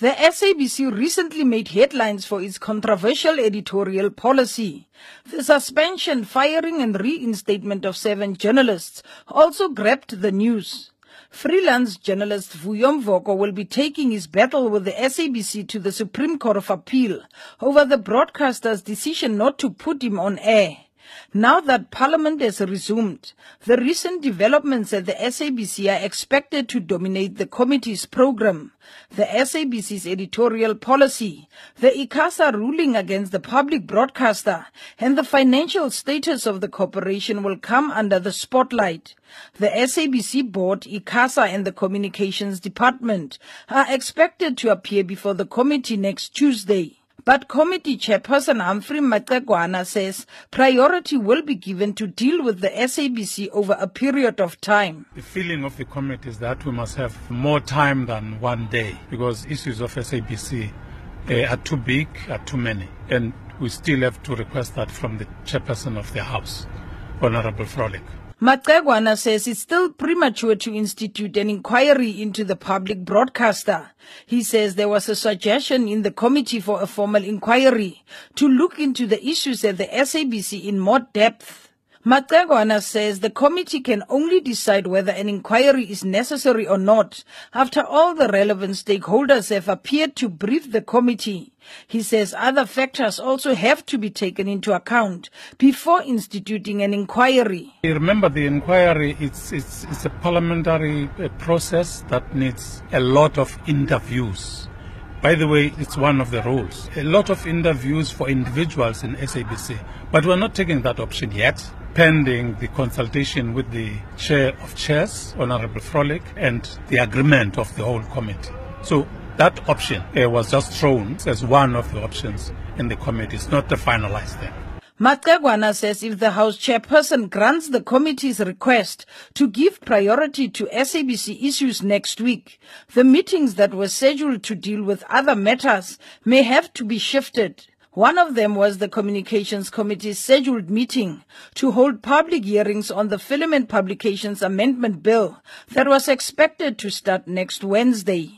The SABC recently made headlines for its controversial editorial policy. The suspension, firing and reinstatement of seven journalists also grabbed the news. Freelance journalist Vuyo Mvoko will be taking his battle with the SABC to the Supreme Court of Appeal over the broadcaster's decision not to put him on air. Now that Parliament has resumed, the recent developments at the SABC are expected to dominate the committee's program. The SABC's editorial policy, the ICASA ruling against the public broadcaster, and the financial status of the corporation will come under the spotlight. The SABC board, ICASA, and the communications department are expected to appear before the committee next Tuesday. But committee chairperson Humphrey Maxegwana says priority will be given to deal with the SABC over a period of time. The feeling of the committee is that we must have more time than one day because issues of SABC uh, are too big, are too many. And we still have to request that from the chairperson of the House, Honorable Frolick. Maxegwana says it's still premature to institute an inquiry into the public broadcaster. He says there was a suggestion in the committee for a formal inquiry to look into the issues at the SABC in more depth. Maxegwana says the committee can only decide whether an inquiry is necessary or not after all the relevant stakeholders have appeared to brief the committee. He says other factors also have to be taken into account before instituting an inquiry. Remember, the inquiry it's, it's, it's a parliamentary uh, process that needs a lot of interviews. By the way, it's one of the rules. A lot of interviews for individuals in SABC, but we're not taking that option yet pending the consultation with the chair of chairs, Honorable Frolick, and the agreement of the whole committee. So that option uh, was just thrown as one of the options in the committee. It's not the finalized thing. Maxegwana says if the House chairperson grants the committee's request to give priority to SABC issues next week, the meetings that were scheduled to deal with other matters may have to be shifted. One of them was the Communications Committee's scheduled meeting to hold public hearings on the Film and Publications Amendment Bill that was expected to start next Wednesday.